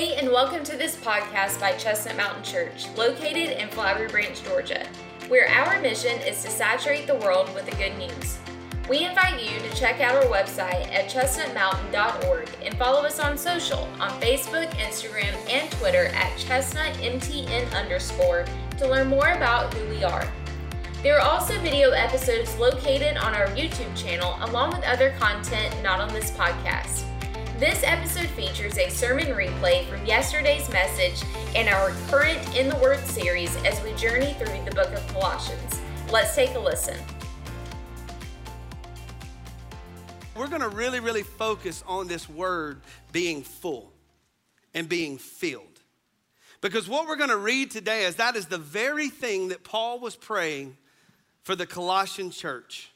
Hey, and welcome to this podcast by Chestnut Mountain Church, located in Flowery Branch, Georgia, where our mission is to saturate the world with the good news. We invite you to check out our website at chestnutmountain.org and follow us on social on Facebook, Instagram, and Twitter at chestnutmtn underscore to learn more about who we are. There are also video episodes located on our YouTube channel along with other content not on this podcast. This episode features a sermon replay from yesterday's message and our current In the Word series as we journey through the book of Colossians. Let's take a listen. We're going to really, really focus on this word being full and being filled. Because what we're going to read today is that is the very thing that Paul was praying for the Colossian church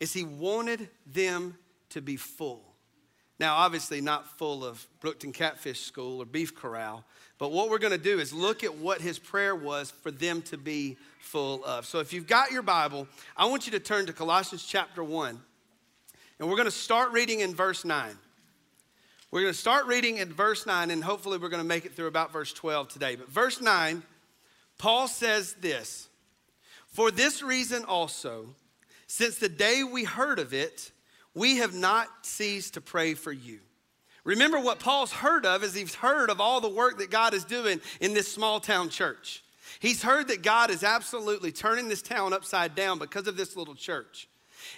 is he wanted them to be full. Now, obviously, not full of Brookton Catfish School or Beef Corral, but what we're going to do is look at what his prayer was for them to be full of. So, if you've got your Bible, I want you to turn to Colossians chapter 1, and we're going to start reading in verse 9. We're going to start reading in verse 9, and hopefully, we're going to make it through about verse 12 today. But verse 9, Paul says this For this reason also, since the day we heard of it, we have not ceased to pray for you. Remember what Paul's heard of is he's heard of all the work that God is doing in this small town church. He's heard that God is absolutely turning this town upside down because of this little church.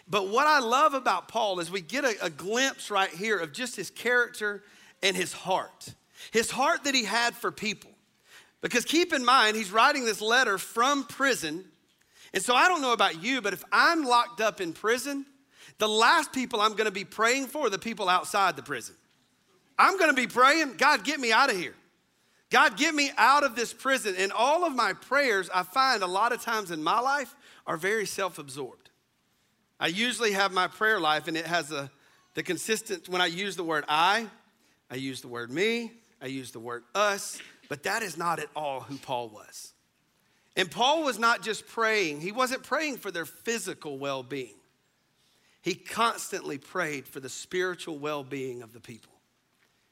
But what I love about Paul is we get a, a glimpse right here of just his character and his heart. His heart that he had for people. Because keep in mind, he's writing this letter from prison. And so I don't know about you, but if I'm locked up in prison, the last people I'm gonna be praying for are the people outside the prison. I'm gonna be praying, God, get me out of here. God, get me out of this prison. And all of my prayers, I find a lot of times in my life, are very self absorbed. I usually have my prayer life, and it has a, the consistent, when I use the word I, I use the word me, I use the word us, but that is not at all who Paul was. And Paul was not just praying, he wasn't praying for their physical well being he constantly prayed for the spiritual well being of the people.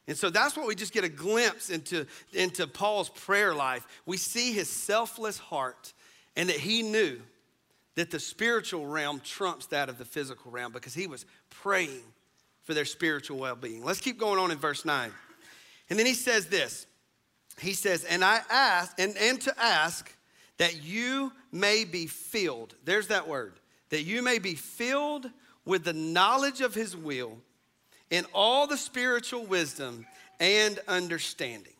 And so that's what we just get a glimpse into, into Paul's prayer life. We see his selfless heart and that he knew that the spiritual realm trumps that of the physical realm because he was praying for their spiritual well being. Let's keep going on in verse 9. And then he says this He says, And I ask, and, and to ask that you may be filled. There's that word, that you may be filled with the knowledge of his will in all the spiritual wisdom and understanding.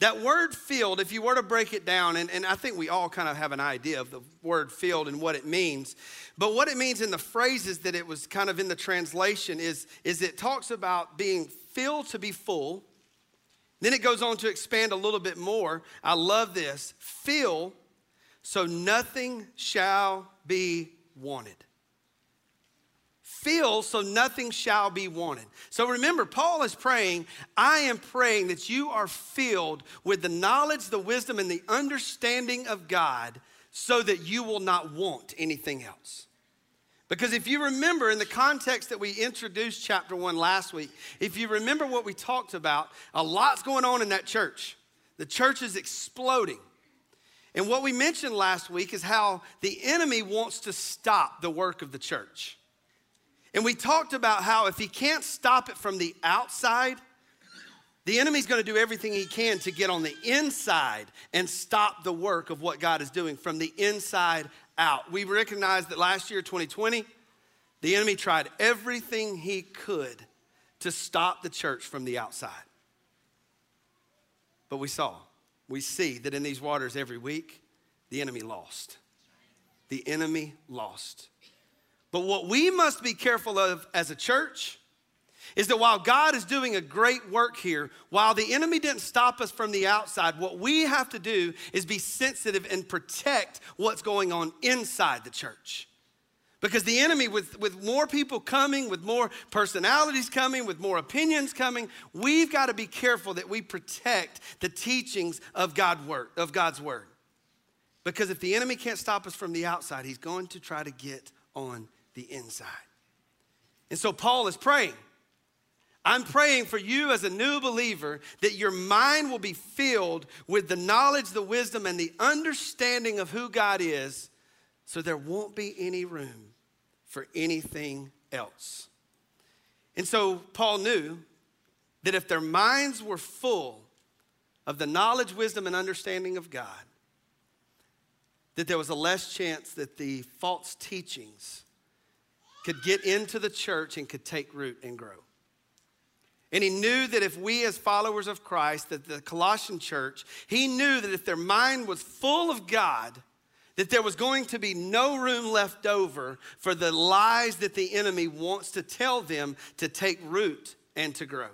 That word filled, if you were to break it down, and, and I think we all kind of have an idea of the word filled and what it means, but what it means in the phrases that it was kind of in the translation is, is it talks about being filled to be full. Then it goes on to expand a little bit more. I love this fill so nothing shall be wanted fill so nothing shall be wanted. So remember, Paul is praying, I am praying that you are filled with the knowledge, the wisdom, and the understanding of God so that you will not want anything else. Because if you remember in the context that we introduced chapter one last week, if you remember what we talked about, a lot's going on in that church. The church is exploding. And what we mentioned last week is how the enemy wants to stop the work of the church. And we talked about how if he can't stop it from the outside, the enemy's going to do everything he can to get on the inside and stop the work of what God is doing from the inside out. We recognized that last year, 2020, the enemy tried everything he could to stop the church from the outside. But we saw, we see that in these waters every week, the enemy lost. The enemy lost. But what we must be careful of as a church is that while God is doing a great work here, while the enemy didn't stop us from the outside, what we have to do is be sensitive and protect what's going on inside the church. Because the enemy, with, with more people coming, with more personalities coming, with more opinions coming, we've got to be careful that we protect the teachings of, God word, of God's word. Because if the enemy can't stop us from the outside, he's going to try to get on the inside. And so Paul is praying I'm praying for you as a new believer that your mind will be filled with the knowledge, the wisdom, and the understanding of who God is so there won't be any room for anything else. And so Paul knew that if their minds were full of the knowledge, wisdom, and understanding of God, that there was a less chance that the false teachings could get into the church and could take root and grow. And he knew that if we, as followers of Christ, that the Colossian church, he knew that if their mind was full of God, that there was going to be no room left over for the lies that the enemy wants to tell them to take root and to grow.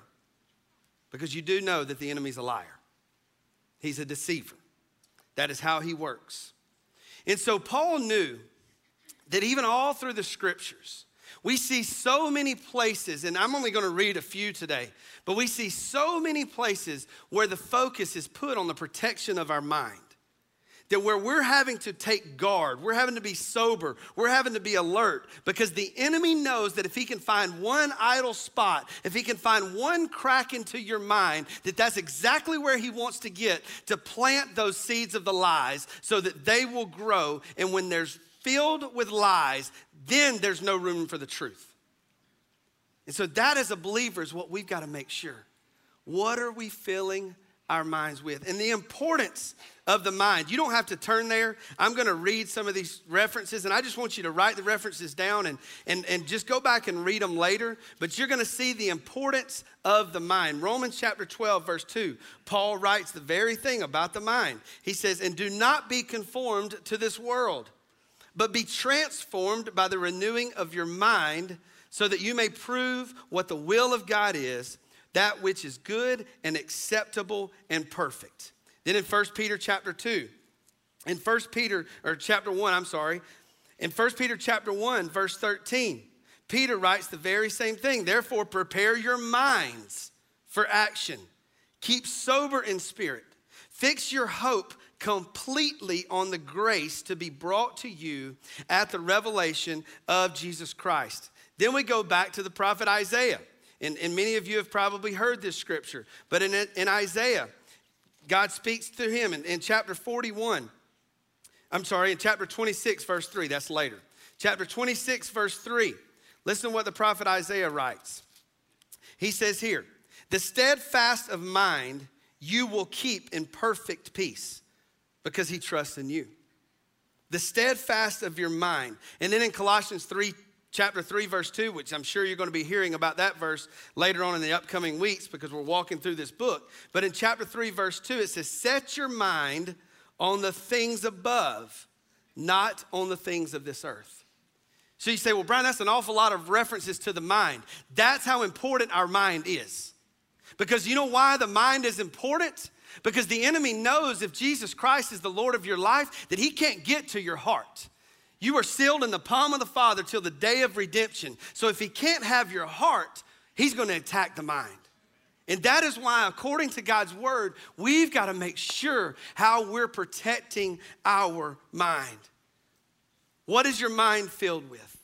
Because you do know that the enemy's a liar, he's a deceiver. That is how he works. And so Paul knew that even all through the scriptures, we see so many places, and I'm only going to read a few today, but we see so many places where the focus is put on the protection of our mind. That where we're having to take guard, we're having to be sober, we're having to be alert because the enemy knows that if he can find one idle spot, if he can find one crack into your mind, that that's exactly where he wants to get to plant those seeds of the lies so that they will grow. And when there's filled with lies, then there's no room for the truth. And so, that as a believer is what we've got to make sure. What are we filling our minds with? And the importance of the mind. You don't have to turn there. I'm going to read some of these references, and I just want you to write the references down and, and, and just go back and read them later. But you're going to see the importance of the mind. Romans chapter 12, verse 2, Paul writes the very thing about the mind. He says, And do not be conformed to this world but be transformed by the renewing of your mind so that you may prove what the will of God is, that which is good and acceptable and perfect. Then in 1 Peter chapter 2, in 1 Peter, or chapter 1, I'm sorry, in 1 Peter chapter 1, verse 13, Peter writes the very same thing. Therefore, prepare your minds for action. Keep sober in spirit. Fix your hope completely on the grace to be brought to you at the revelation of Jesus Christ. Then we go back to the prophet Isaiah. And, and many of you have probably heard this scripture, but in, in Isaiah, God speaks to him in, in chapter 41. I'm sorry, in chapter 26, verse 3, that's later. Chapter 26, verse 3. Listen to what the prophet Isaiah writes. He says here, The steadfast of mind you will keep in perfect peace because he trusts in you. The steadfast of your mind. And then in Colossians 3, chapter 3, verse 2, which I'm sure you're going to be hearing about that verse later on in the upcoming weeks because we're walking through this book. But in chapter 3, verse 2, it says, Set your mind on the things above, not on the things of this earth. So you say, Well, Brian, that's an awful lot of references to the mind. That's how important our mind is. Because you know why the mind is important? Because the enemy knows if Jesus Christ is the Lord of your life, that he can't get to your heart. You are sealed in the palm of the Father till the day of redemption. So if he can't have your heart, he's going to attack the mind. And that is why, according to God's word, we've got to make sure how we're protecting our mind. What is your mind filled with?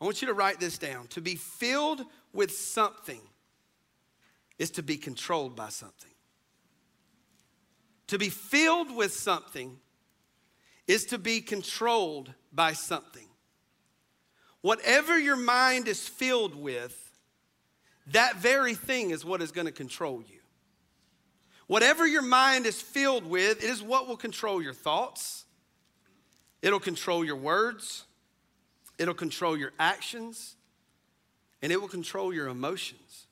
I want you to write this down. To be filled with something is to be controlled by something. To be filled with something is to be controlled by something. Whatever your mind is filled with, that very thing is what is going to control you. Whatever your mind is filled with, it is what will control your thoughts. It'll control your words. It'll control your actions. And it will control your emotions.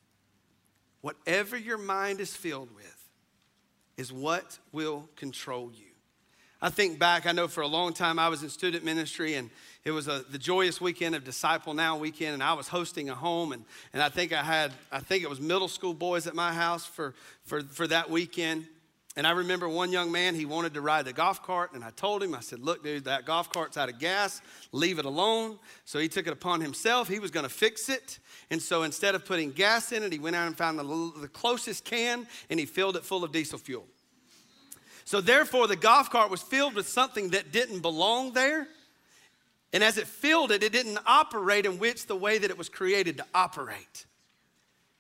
Whatever your mind is filled with, is what will control you. I think back, I know for a long time I was in student ministry and it was a, the joyous weekend of Disciple Now weekend and I was hosting a home and, and I think I had, I think it was middle school boys at my house for, for, for that weekend. And I remember one young man, he wanted to ride the golf cart, and I told him, I said, Look, dude, that golf cart's out of gas, leave it alone. So he took it upon himself. He was going to fix it. And so instead of putting gas in it, he went out and found the, the closest can and he filled it full of diesel fuel. So therefore, the golf cart was filled with something that didn't belong there. And as it filled it, it didn't operate in which the way that it was created to operate.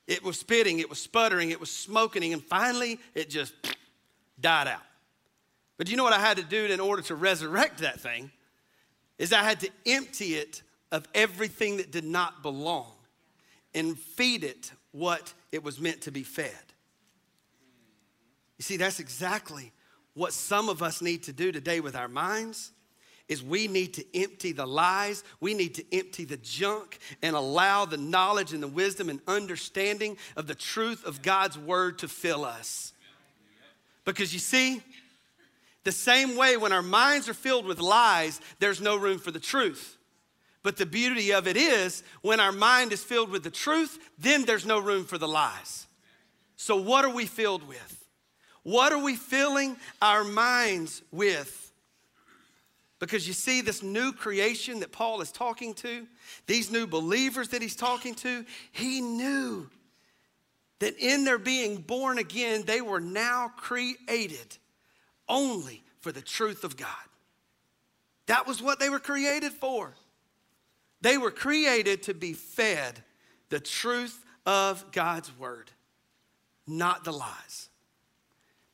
It was spitting, it was sputtering, it was smoking, and finally it just died out. But you know what I had to do in order to resurrect that thing? Is I had to empty it of everything that did not belong and feed it what it was meant to be fed. You see, that's exactly what some of us need to do today with our minds is we need to empty the lies, we need to empty the junk and allow the knowledge and the wisdom and understanding of the truth of God's word to fill us. Because you see, the same way when our minds are filled with lies, there's no room for the truth. But the beauty of it is, when our mind is filled with the truth, then there's no room for the lies. So, what are we filled with? What are we filling our minds with? Because you see, this new creation that Paul is talking to, these new believers that he's talking to, he knew that in their being born again, they were now created only for the truth of God. That was what they were created for. They were created to be fed the truth of God's word, not the lies.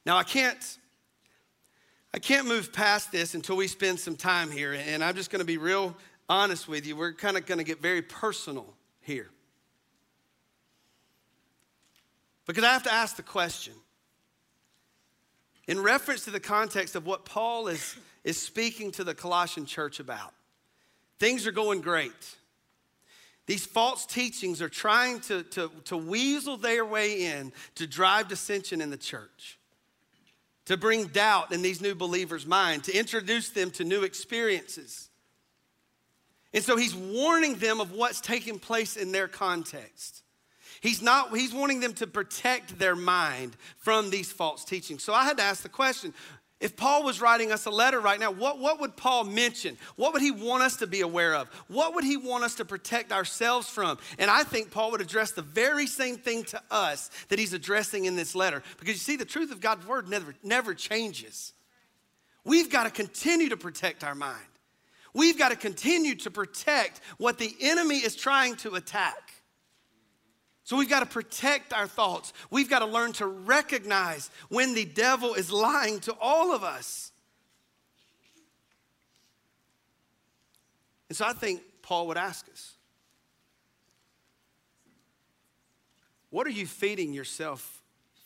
Now, I can't I can't move past this until we spend some time here, and I'm just going to be real honest with you. We're kind of going to get very personal here. Because I have to ask the question in reference to the context of what Paul is, is speaking to the Colossian church about. Things are going great. These false teachings are trying to, to, to weasel their way in to drive dissension in the church to bring doubt in these new believers' mind, to introduce them to new experiences. And so he's warning them of what's taking place in their context. He's not he's wanting them to protect their mind from these false teachings. So I had to ask the question, if Paul was writing us a letter right now, what, what would Paul mention? What would he want us to be aware of? What would he want us to protect ourselves from? And I think Paul would address the very same thing to us that he's addressing in this letter. Because you see, the truth of God's word never, never changes. We've got to continue to protect our mind. We've got to continue to protect what the enemy is trying to attack. So we've got to protect our thoughts. We've got to learn to recognize when the devil is lying to all of us. And so I think Paul would ask us What are you feeding yourself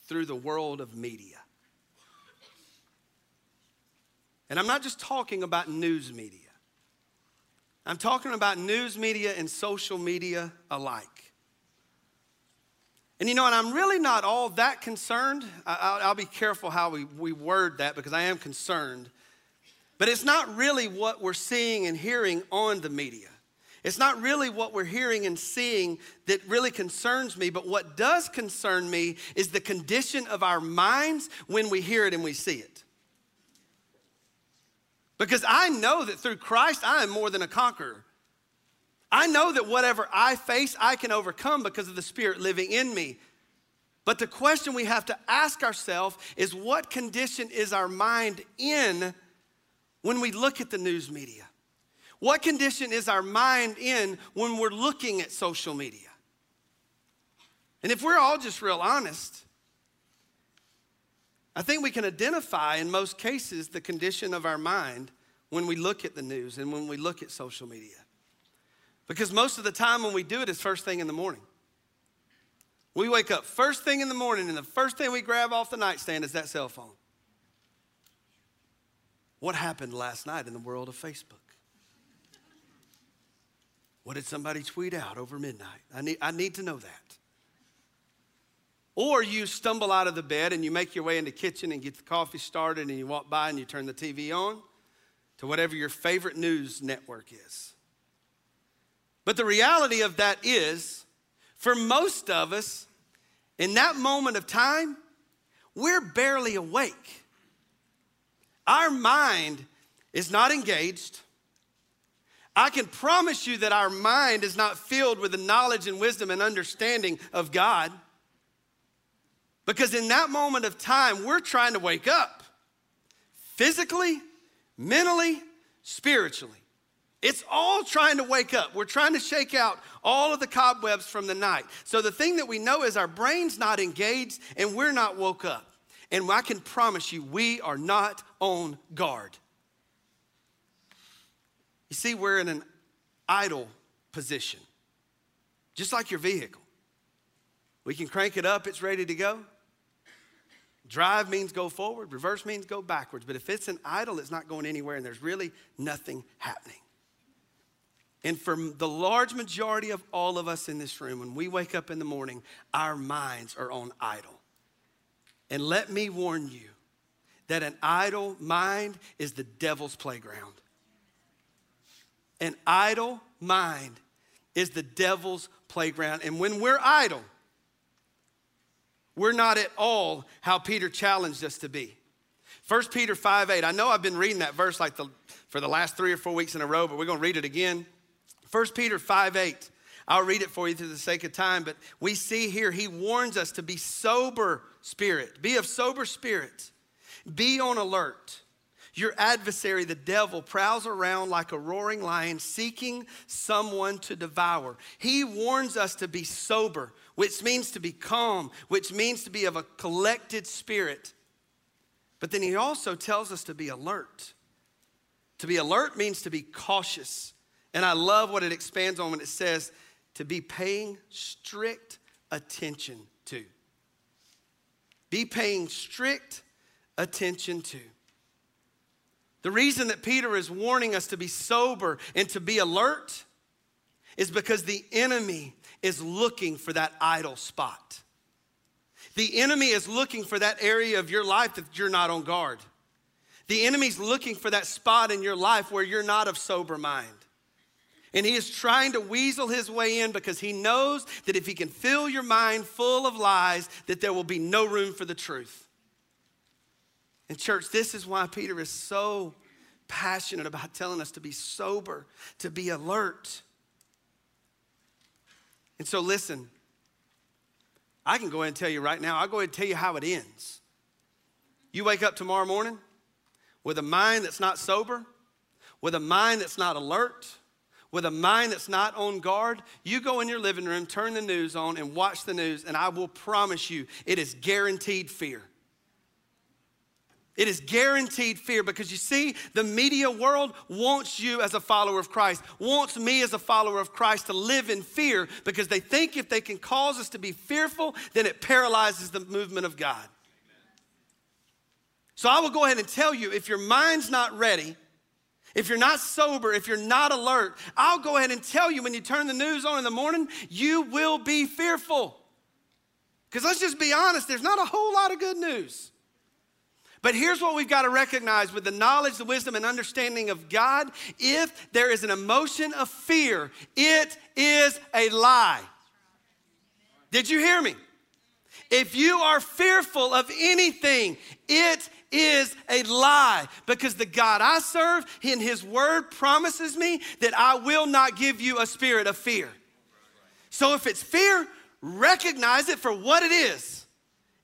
through the world of media? And I'm not just talking about news media, I'm talking about news media and social media alike. And you know, and I'm really not all that concerned. I'll, I'll, be careful how we, we word that because I am concerned. But it's not really what we're seeing and hearing on the media. It's not really what we're hearing and seeing that really concerns me, but what does concern me is the condition of our minds when we hear it and we see it. Because I know that through Christ, I am more than a conqueror. I know that whatever I face, I can overcome because of the Spirit living in me. But the question we have to ask ourselves is what condition is our mind in when we look at the news media? What condition is our mind in when we're looking at social media? And if we're all just real honest, I think we can identify in most cases the condition of our mind when we look at the news and when we look at social media. Because most of the time when we do it is first thing in the morning. We wake up first thing in the morning, and the first thing we grab off the nightstand is that cell phone. What happened last night in the world of Facebook? What did somebody tweet out over midnight? I need, I need to know that. Or you stumble out of the bed and you make your way in the kitchen and get the coffee started and you walk by and you turn the TV on to whatever your favorite news network is. But the reality of that is, for most of us, in that moment of time, we're barely awake. Our mind is not engaged. I can promise you that our mind is not filled with the knowledge and wisdom and understanding of God. Because in that moment of time, we're trying to wake up physically, mentally, spiritually. It's all trying to wake up. We're trying to shake out all of the cobwebs from the night. So the thing that we know is our brain's not engaged and we're not woke up. And I can promise you, we are not on guard. You see, we're in an idle position, just like your vehicle. We can crank it up, it's ready to go. Drive means go forward, reverse means go backwards. But if it's an idle, it's not going anywhere and there's really nothing happening. And for the large majority of all of us in this room, when we wake up in the morning, our minds are on idle. And let me warn you that an idle mind is the devil's playground. An idle mind is the devil's playground. And when we're idle, we're not at all how Peter challenged us to be. 1 Peter 5 8. I know I've been reading that verse like the, for the last three or four weeks in a row, but we're going to read it again. 1 Peter 5 8. I'll read it for you for the sake of time, but we see here he warns us to be sober spirit, be of sober spirit, be on alert. Your adversary, the devil, prowls around like a roaring lion seeking someone to devour. He warns us to be sober, which means to be calm, which means to be of a collected spirit. But then he also tells us to be alert. To be alert means to be cautious. And I love what it expands on when it says to be paying strict attention to. Be paying strict attention to. The reason that Peter is warning us to be sober and to be alert is because the enemy is looking for that idle spot. The enemy is looking for that area of your life that you're not on guard. The enemy's looking for that spot in your life where you're not of sober mind. And he is trying to weasel his way in because he knows that if he can fill your mind full of lies, that there will be no room for the truth. And, church, this is why Peter is so passionate about telling us to be sober, to be alert. And so, listen, I can go ahead and tell you right now, I'll go ahead and tell you how it ends. You wake up tomorrow morning with a mind that's not sober, with a mind that's not alert, with a mind that's not on guard, you go in your living room, turn the news on, and watch the news, and I will promise you it is guaranteed fear. It is guaranteed fear because you see, the media world wants you as a follower of Christ, wants me as a follower of Christ to live in fear because they think if they can cause us to be fearful, then it paralyzes the movement of God. So I will go ahead and tell you if your mind's not ready, if you're not sober, if you're not alert, I'll go ahead and tell you when you turn the news on in the morning, you will be fearful. Because let's just be honest, there's not a whole lot of good news. But here's what we've got to recognize with the knowledge, the wisdom, and understanding of God if there is an emotion of fear, it is a lie. Did you hear me? If you are fearful of anything, it is a lie because the God I serve in His Word promises me that I will not give you a spirit of fear. So if it's fear, recognize it for what it is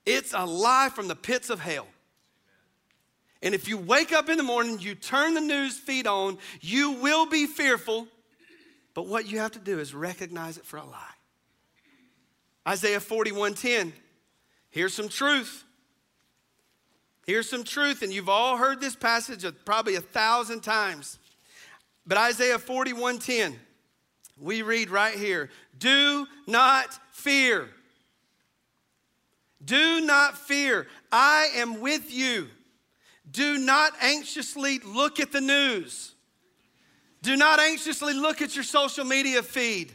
it's a lie from the pits of hell. And if you wake up in the morning, you turn the news feed on, you will be fearful. But what you have to do is recognize it for a lie. Isaiah 41:10. Here's some truth. Here's some truth, and you've all heard this passage probably a thousand times. But Isaiah 41:10, we read right here, do not fear. Do not fear. I am with you. Do not anxiously look at the news. Do not anxiously look at your social media feed.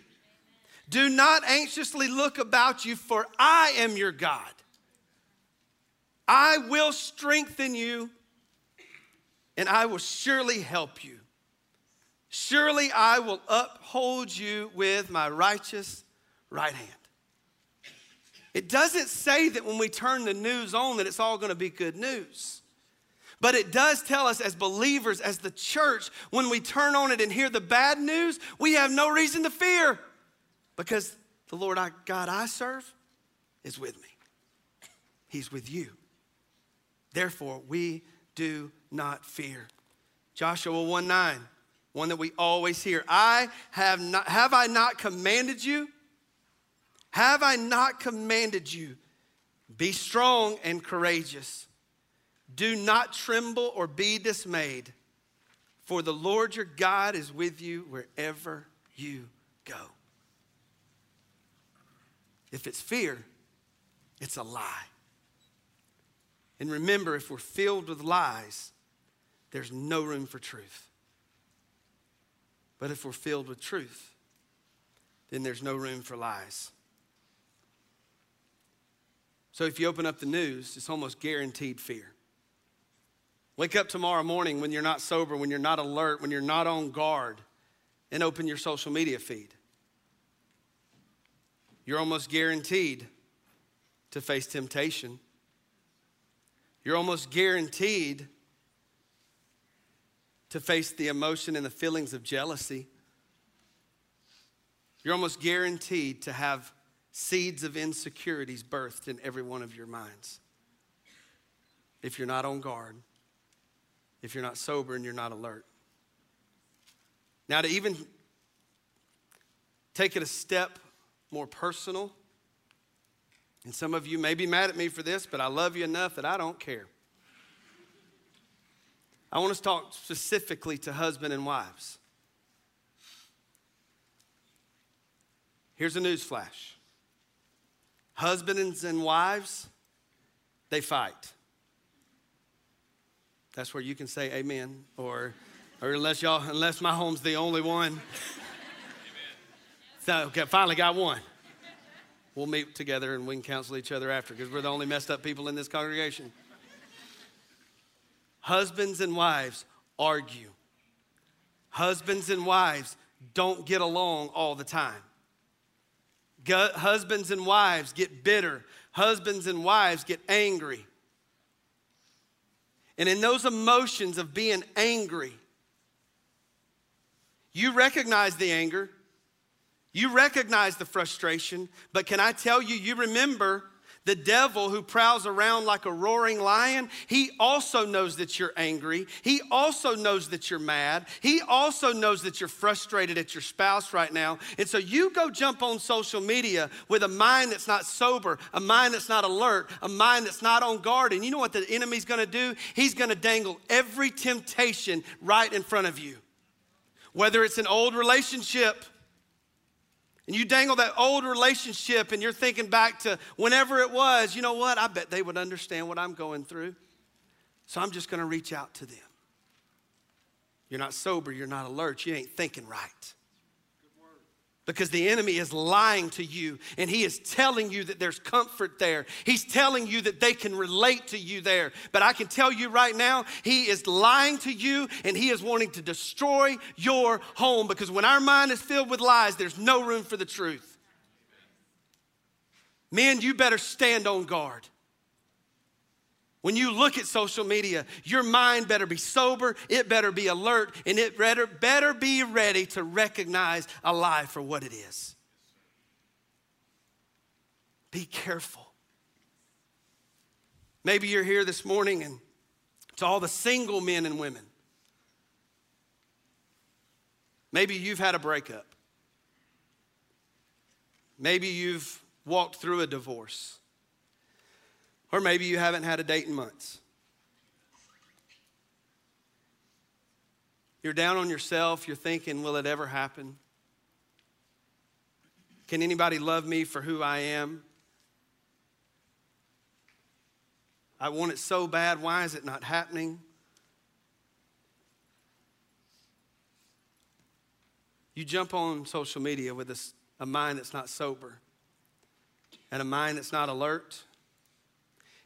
Do not anxiously look about you, for I am your God. I will strengthen you and I will surely help you. Surely I will uphold you with my righteous right hand. It doesn't say that when we turn the news on that it's all going to be good news. But it does tell us as believers, as the church, when we turn on it and hear the bad news, we have no reason to fear because the Lord I, God I serve is with me. He's with you. Therefore, we do not fear. Joshua 1 9. one that we always hear. I have not have I not commanded you? Have I not commanded you? Be strong and courageous. Do not tremble or be dismayed, for the Lord your God is with you wherever you go. If it's fear, it's a lie. And remember, if we're filled with lies, there's no room for truth. But if we're filled with truth, then there's no room for lies. So if you open up the news, it's almost guaranteed fear. Wake up tomorrow morning when you're not sober, when you're not alert, when you're not on guard, and open your social media feed. You're almost guaranteed to face temptation. You're almost guaranteed to face the emotion and the feelings of jealousy. You're almost guaranteed to have seeds of insecurities birthed in every one of your minds. If you're not on guard, if you're not sober and you're not alert. Now, to even take it a step more personal, and some of you may be mad at me for this, but I love you enough that I don't care. I want to talk specifically to husband and wives. Here's a news flash Husbands and wives, they fight. That's where you can say amen, or, or unless y'all, unless my home's the only one. so, okay, finally got one. We'll meet together and we can counsel each other after because we're the only messed up people in this congregation. Husbands and wives argue. Husbands and wives don't get along all the time. Husbands and wives get bitter. Husbands and wives get angry. And in those emotions of being angry, you recognize the anger, you recognize the frustration, but can I tell you, you remember the devil who prowls around like a roaring lion, he also knows that you're angry. He also knows that you're mad. He also knows that you're frustrated at your spouse right now. And so you go jump on social media with a mind that's not sober, a mind that's not alert, a mind that's not on guard. And you know what the enemy's gonna do? He's gonna dangle every temptation right in front of you. Whether it's an old relationship, and you dangle that old relationship and you're thinking back to whenever it was, you know what? I bet they would understand what I'm going through. So I'm just going to reach out to them. You're not sober, you're not alert, you ain't thinking right because the enemy is lying to you and he is telling you that there's comfort there. He's telling you that they can relate to you there. But I can tell you right now, he is lying to you and he is wanting to destroy your home because when our mind is filled with lies, there's no room for the truth. Men, you better stand on guard. When you look at social media, your mind better be sober, it better be alert, and it better, better be ready to recognize a lie for what it is. Be careful. Maybe you're here this morning and to all the single men and women. Maybe you've had a breakup. Maybe you've walked through a divorce. Or maybe you haven't had a date in months. You're down on yourself, you're thinking, will it ever happen? Can anybody love me for who I am? I want it so bad. Why is it not happening? You jump on social media with a, a mind that's not sober and a mind that's not alert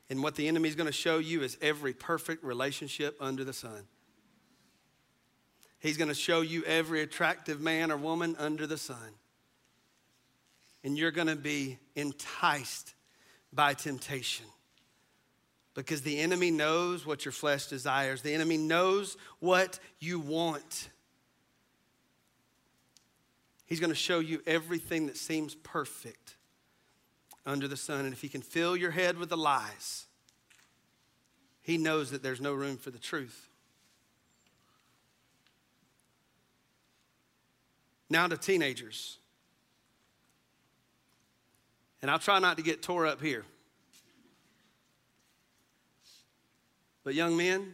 and what the enemy is going to show you is every perfect relationship under the sun. He's going to show you every attractive man or woman under the sun. And you're going to be enticed by temptation because the enemy knows what your flesh desires, the enemy knows what you want. He's going to show you everything that seems perfect under the sun. And if he can fill your head with the lies, he knows that there's no room for the truth. Now to teenagers. And I'll try not to get tore up here. But, young men,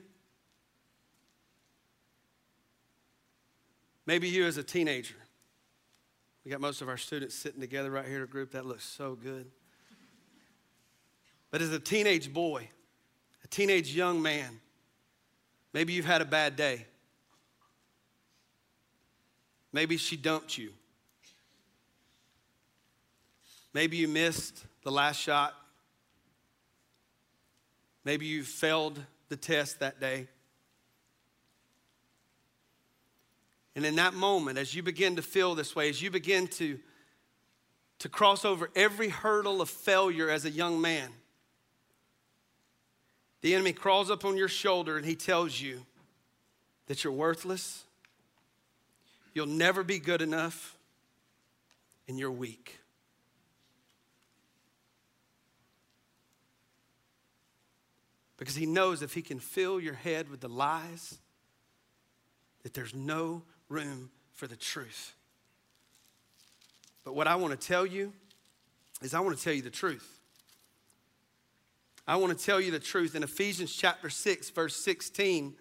maybe you as a teenager, we got most of our students sitting together right here in a group. That looks so good. But as a teenage boy, a teenage young man, maybe you've had a bad day. Maybe she dumped you. Maybe you missed the last shot. Maybe you failed the test that day. And in that moment, as you begin to feel this way, as you begin to, to cross over every hurdle of failure as a young man, the enemy crawls up on your shoulder and he tells you that you're worthless, you'll never be good enough, and you're weak. Because he knows if he can fill your head with the lies, that there's no room for the truth. But what I want to tell you is I want to tell you the truth. I want to tell you the truth. In Ephesians chapter 6, verse 16,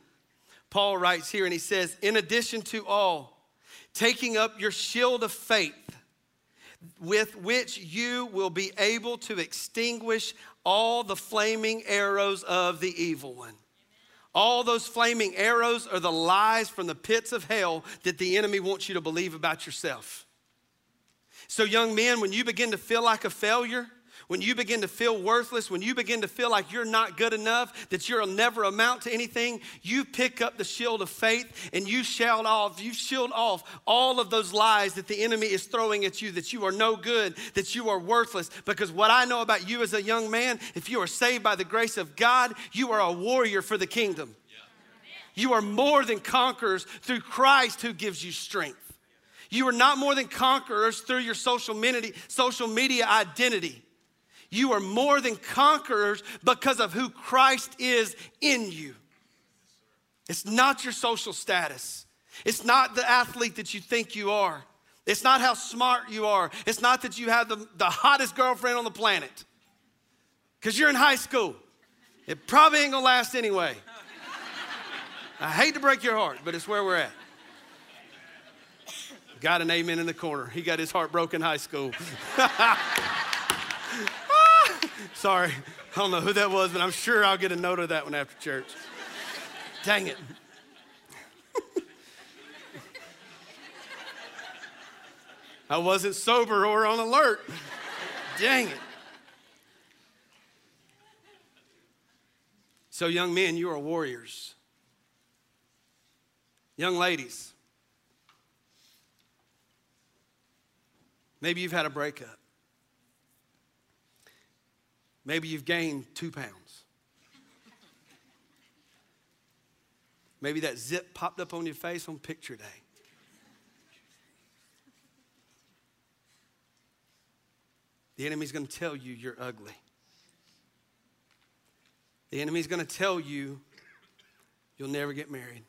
Paul writes here and he says, In addition to all, taking up your shield of faith, with which you will be able to extinguish all the flaming arrows of the evil one. All those flaming arrows are the lies from the pits of hell that the enemy wants you to believe about yourself. So, young men, when you begin to feel like a failure, when you begin to feel worthless, when you begin to feel like you're not good enough, that you'll never amount to anything, you pick up the shield of faith and you shout off, you shield off all of those lies that the enemy is throwing at you, that you are no good, that you are worthless. Because what I know about you as a young man, if you are saved by the grace of God, you are a warrior for the kingdom. You are more than conquerors through Christ who gives you strength. You are not more than conquerors through your social media, social media identity. You are more than conquerors because of who Christ is in you. It's not your social status. It's not the athlete that you think you are. It's not how smart you are. It's not that you have the, the hottest girlfriend on the planet. Because you're in high school. It probably ain't gonna last anyway. I hate to break your heart, but it's where we're at. Got an amen in the corner. He got his heart broken in high school. Sorry, I don't know who that was, but I'm sure I'll get a note of that one after church. Dang it. I wasn't sober or on alert. Dang it. So, young men, you are warriors. Young ladies, maybe you've had a breakup. Maybe you've gained two pounds. Maybe that zip popped up on your face on picture day. The enemy's going to tell you you're ugly. The enemy's going to tell you you'll never get married.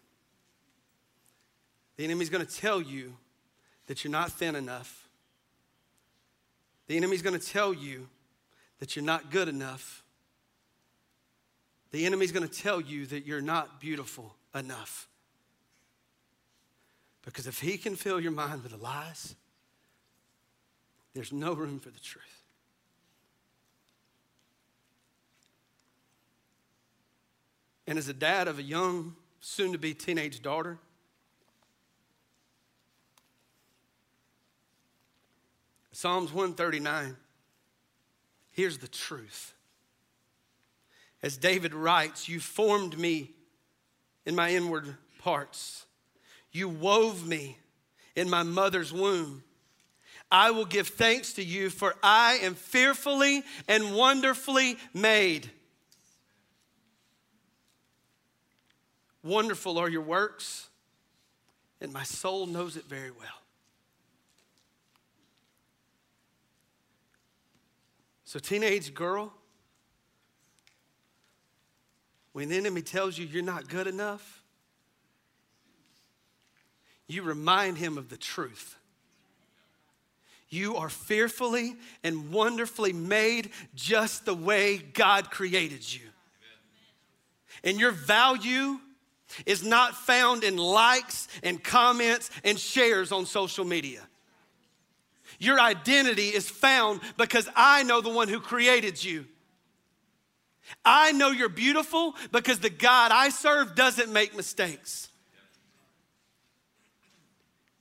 The enemy's going to tell you that you're not thin enough. The enemy's going to tell you that you're not good enough. The enemy's going to tell you that you're not beautiful enough. Because if he can fill your mind with the lies, there's no room for the truth. And as a dad of a young, soon to be teenage daughter, Psalms 139 Here's the truth. As David writes, You formed me in my inward parts, you wove me in my mother's womb. I will give thanks to you, for I am fearfully and wonderfully made. Wonderful are your works, and my soul knows it very well. So, teenage girl, when the enemy tells you you're not good enough, you remind him of the truth. You are fearfully and wonderfully made just the way God created you. And your value is not found in likes and comments and shares on social media. Your identity is found because I know the one who created you. I know you're beautiful because the God I serve doesn't make mistakes.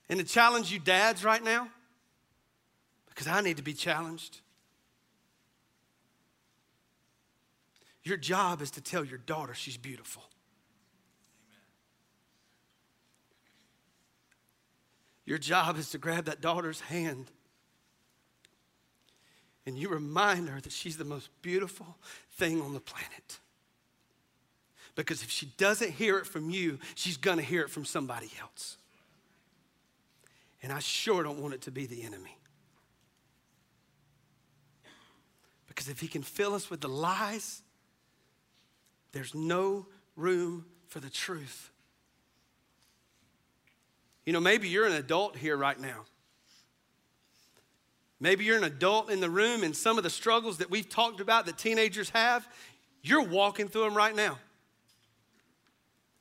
And to challenge you, dads, right now, because I need to be challenged. Your job is to tell your daughter she's beautiful. Your job is to grab that daughter's hand and you remind her that she's the most beautiful thing on the planet. Because if she doesn't hear it from you, she's gonna hear it from somebody else. And I sure don't want it to be the enemy. Because if he can fill us with the lies, there's no room for the truth. You know, maybe you're an adult here right now. Maybe you're an adult in the room and some of the struggles that we've talked about that teenagers have, you're walking through them right now.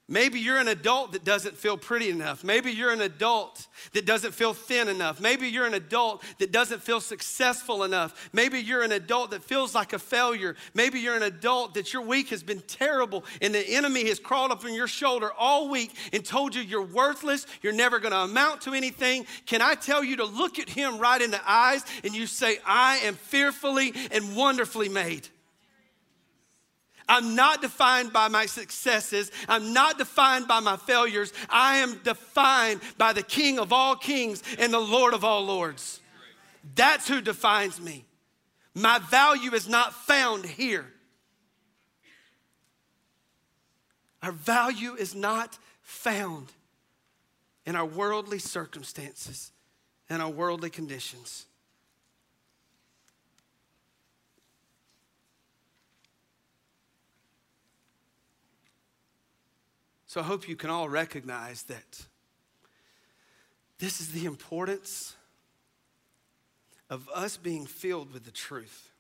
Maybe you're an adult that doesn't feel pretty enough. Maybe you're an adult that doesn't feel thin enough. Maybe you're an adult that doesn't feel successful enough. Maybe you're an adult that feels like a failure. Maybe you're an adult that your week has been terrible and the enemy has crawled up on your shoulder all week and told you you're worthless, you're never going to amount to anything. Can I tell you to look at him right in the eyes and you say, I am fearfully and wonderfully made? I'm not defined by my successes. I'm not defined by my failures. I am defined by the King of all kings and the Lord of all lords. That's who defines me. My value is not found here. Our value is not found in our worldly circumstances and our worldly conditions. So I hope you can all recognize that this is the importance of us being filled with the truth.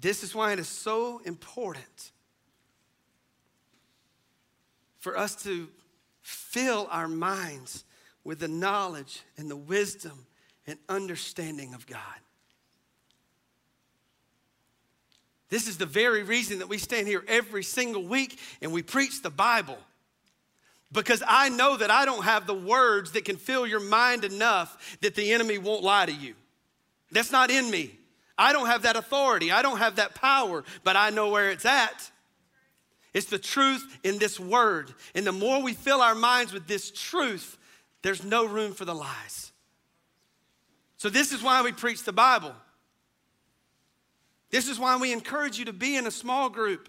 This is why it is so important for us to fill our minds with the knowledge and the wisdom and understanding of God. This is the very reason that we stand here every single week and we preach the Bible. Because I know that I don't have the words that can fill your mind enough that the enemy won't lie to you. That's not in me. I don't have that authority. I don't have that power, but I know where it's at. It's the truth in this word. And the more we fill our minds with this truth, there's no room for the lies. So, this is why we preach the Bible. This is why we encourage you to be in a small group.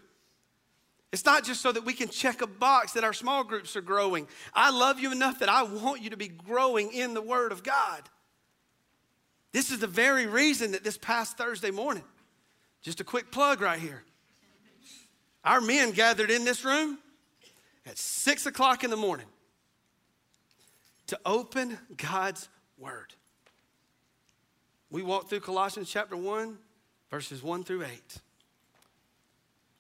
It's not just so that we can check a box that our small groups are growing. I love you enough that I want you to be growing in the Word of God. This is the very reason that this past Thursday morning, just a quick plug right here, our men gathered in this room at six o'clock in the morning to open God's Word. We walked through Colossians chapter 1, verses 1 through 8.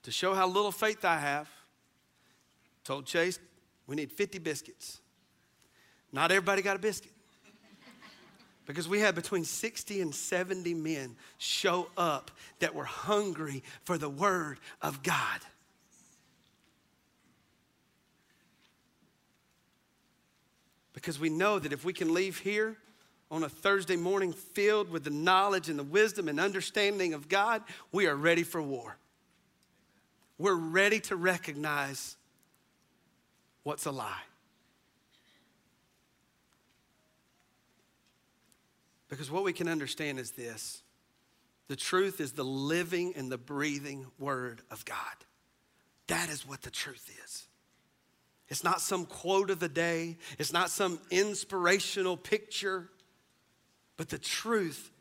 To show how little faith I have, told Chase, we need 50 biscuits. Not everybody got a biscuit. Because we had between 60 and 70 men show up that were hungry for the Word of God. Because we know that if we can leave here on a Thursday morning filled with the knowledge and the wisdom and understanding of God, we are ready for war. We're ready to recognize what's a lie. Because what we can understand is this the truth is the living and the breathing Word of God. That is what the truth is. It's not some quote of the day, it's not some inspirational picture. But the truth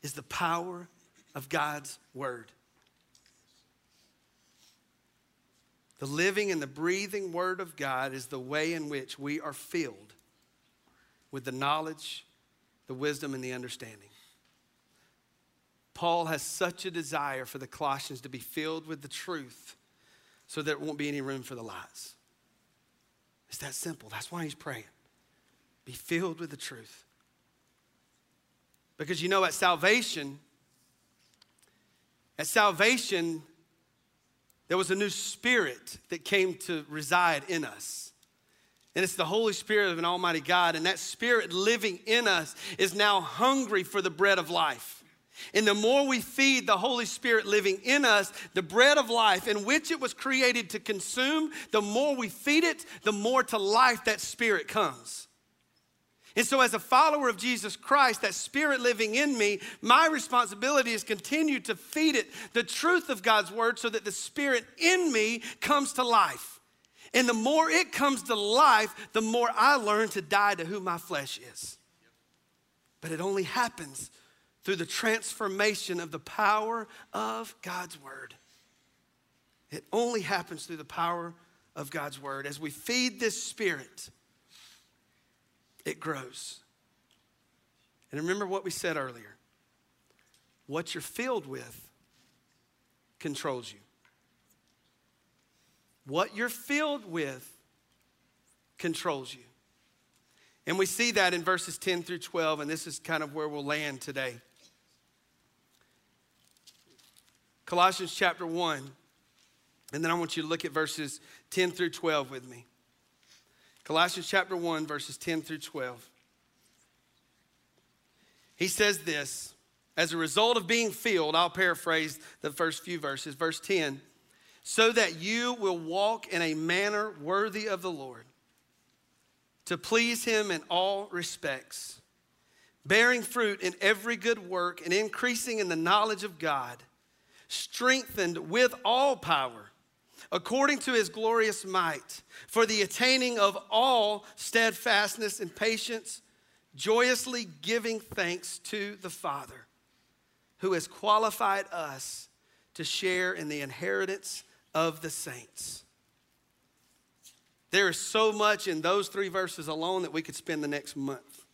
is the power of God's word. The living and the breathing Word of God is the way in which we are filled with the knowledge, the wisdom, and the understanding. Paul has such a desire for the Colossians to be filled with the truth so there won't be any room for the lies. It's that simple. That's why he's praying. Be filled with the truth. Because you know, at salvation, at salvation, there was a new spirit that came to reside in us. And it's the Holy Spirit of an Almighty God. And that spirit living in us is now hungry for the bread of life. And the more we feed the Holy Spirit living in us, the bread of life in which it was created to consume, the more we feed it, the more to life that spirit comes. And so, as a follower of Jesus Christ, that spirit living in me, my responsibility is continue to feed it the truth of God's word so that the spirit in me comes to life. And the more it comes to life, the more I learn to die to who my flesh is. But it only happens through the transformation of the power of God's word. It only happens through the power of God's word. As we feed this spirit, it grows. And remember what we said earlier what you're filled with controls you. What you're filled with controls you. And we see that in verses 10 through 12, and this is kind of where we'll land today. Colossians chapter 1. And then I want you to look at verses 10 through 12 with me. Colossians chapter 1, verses 10 through 12. He says this as a result of being filled, I'll paraphrase the first few verses. Verse 10 so that you will walk in a manner worthy of the Lord, to please him in all respects, bearing fruit in every good work and increasing in the knowledge of God strengthened with all power according to his glorious might for the attaining of all steadfastness and patience, joyously giving thanks to the Father who has qualified us to share in the inheritance of the saints. There is so much in those three verses alone that we could spend the next month.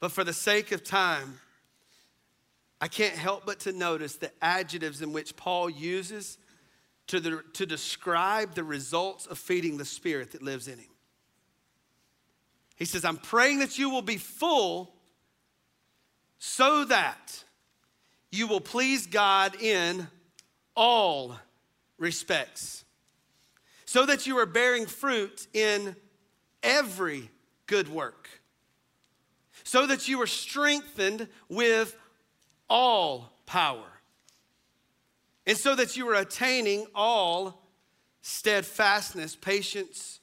But for the sake of time, I can't help but to notice the adjectives in which Paul uses to, the, to describe the results of feeding the spirit that lives in him. He says, I'm praying that you will be full so that you will please God in all respects, so that you are bearing fruit in every good work, so that you are strengthened with all power. And so that you are attaining all steadfastness, patience,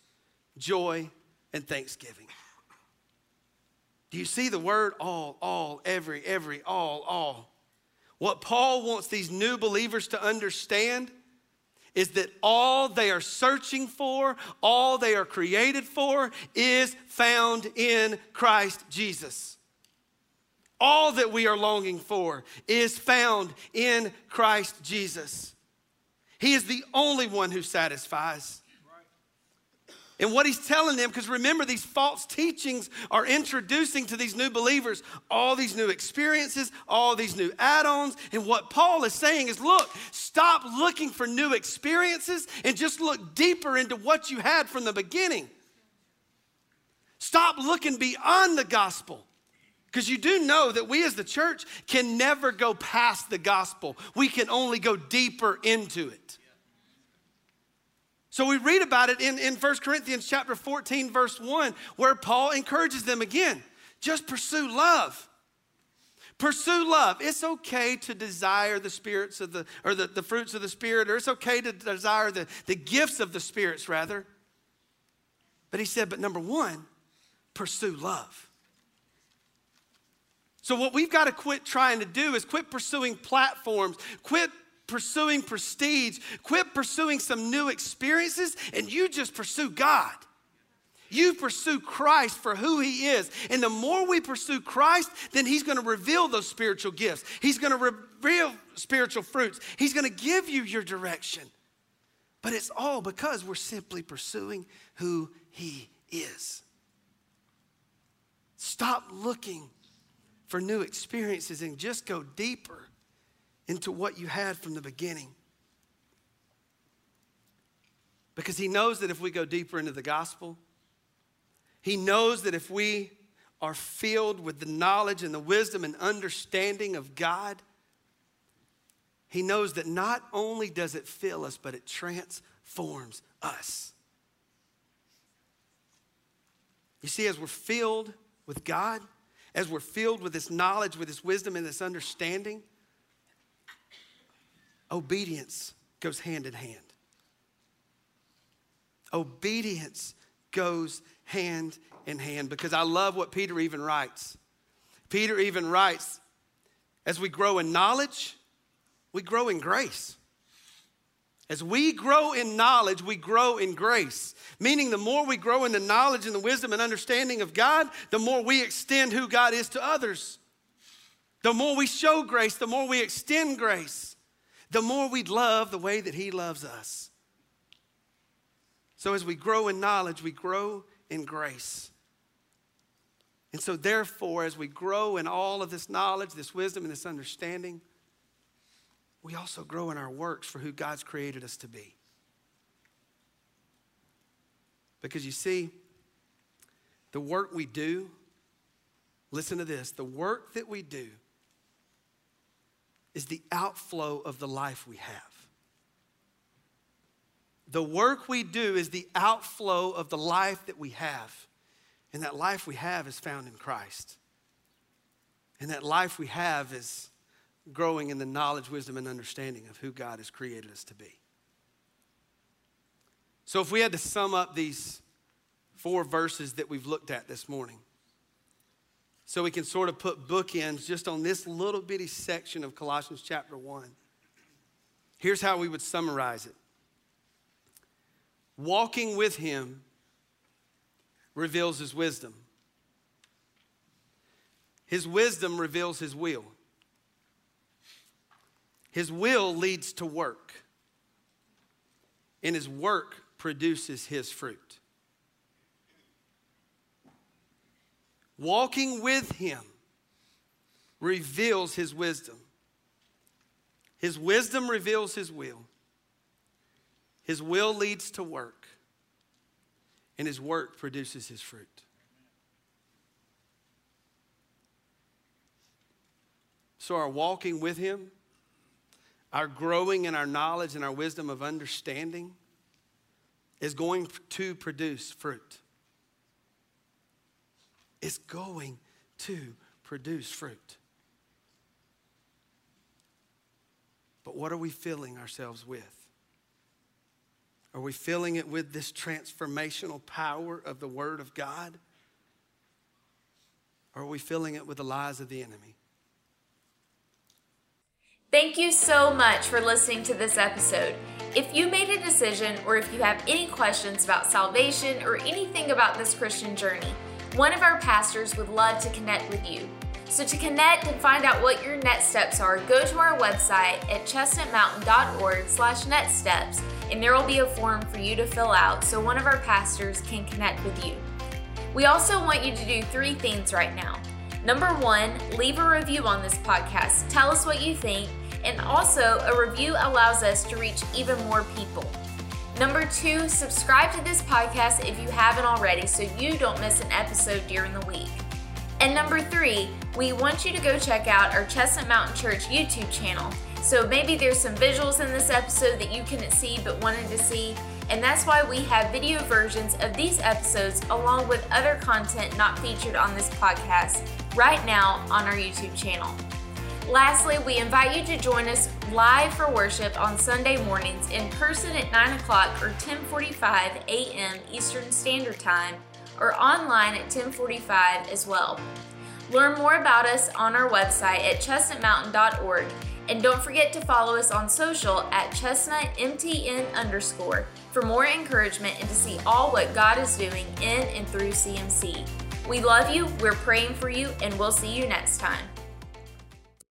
joy, and thanksgiving. Do you see the word all, all, every, every, all, all? What Paul wants these new believers to understand is that all they are searching for, all they are created for, is found in Christ Jesus all that we are longing for is found in Christ Jesus. He is the only one who satisfies. And what he's telling them, because remember, these false teachings are introducing to these new believers all these new experiences, all these new add ons. And what Paul is saying is look, stop looking for new experiences and just look deeper into what you had from the beginning. Stop looking beyond the gospel. Because you do know that we as the church can never go past the gospel, we can only go deeper into it. So we read about it in, in 1 Corinthians chapter 14, verse 1, where Paul encourages them again just pursue love. Pursue love. It's okay to desire the spirits of the, or the, the fruits of the Spirit, or it's okay to desire the, the gifts of the spirits, rather. But he said, but number one, pursue love. So, what we've got to quit trying to do is quit pursuing platforms, quit pursuing prestige, quit pursuing some new experiences, and you just pursue God. You pursue Christ for who He is. And the more we pursue Christ, then He's going to reveal those spiritual gifts. He's going to reveal spiritual fruits. He's going to give you your direction. But it's all because we're simply pursuing who He is. Stop looking for new experiences and just go deeper into what you had from the beginning. Because He knows that if we go deeper into the gospel, He knows that if we are filled with the knowledge and the wisdom and understanding of God, he knows that not only does it fill us, but it transforms us. You see, as we're filled with God, as we're filled with this knowledge, with this wisdom, and this understanding, obedience goes hand in hand. Obedience goes hand in hand because I love what Peter even writes. Peter even writes, as we grow in knowledge, we grow in grace. As we grow in knowledge, we grow in grace. Meaning, the more we grow in the knowledge and the wisdom and understanding of God, the more we extend who God is to others. The more we show grace, the more we extend grace, the more we love the way that He loves us. So, as we grow in knowledge, we grow in grace. And so, therefore, as we grow in all of this knowledge, this wisdom, and this understanding, we also grow in our works for who God's created us to be. Because you see, the work we do, listen to this the work that we do is the outflow of the life we have. The work we do is the outflow of the life that we have. And that life we have is found in Christ. And that life we have is growing in the knowledge, wisdom, and understanding of who God has created us to be. So, if we had to sum up these four verses that we've looked at this morning, so we can sort of put bookends just on this little bitty section of Colossians chapter 1, here's how we would summarize it Walking with Him reveals His wisdom, His wisdom reveals His will. His will leads to work, and his work produces his fruit. Walking with him reveals his wisdom. His wisdom reveals his will. His will leads to work, and his work produces his fruit. So, our walking with him our growing in our knowledge and our wisdom of understanding is going to produce fruit. It's going to produce fruit. But what are we filling ourselves with? Are we filling it with this transformational power of the Word of God? Or are we filling it with the lies of the enemy? Thank you so much for listening to this episode. If you made a decision or if you have any questions about salvation or anything about this Christian journey, one of our pastors would love to connect with you. So to connect and find out what your next steps are, go to our website at chestnutmountain.org slash next steps and there will be a form for you to fill out so one of our pastors can connect with you. We also want you to do three things right now. Number one, leave a review on this podcast. Tell us what you think and also, a review allows us to reach even more people. Number two, subscribe to this podcast if you haven't already so you don't miss an episode during the week. And number three, we want you to go check out our Chestnut Mountain Church YouTube channel. So maybe there's some visuals in this episode that you couldn't see but wanted to see, and that's why we have video versions of these episodes along with other content not featured on this podcast right now on our YouTube channel. Lastly, we invite you to join us live for worship on Sunday mornings in person at 9 o'clock or 1045 a.m. Eastern Standard Time or online at 1045 as well. Learn more about us on our website at chestnutmountain.org and don't forget to follow us on social at chestnutmtn underscore for more encouragement and to see all what God is doing in and through CMC. We love you, we're praying for you, and we'll see you next time.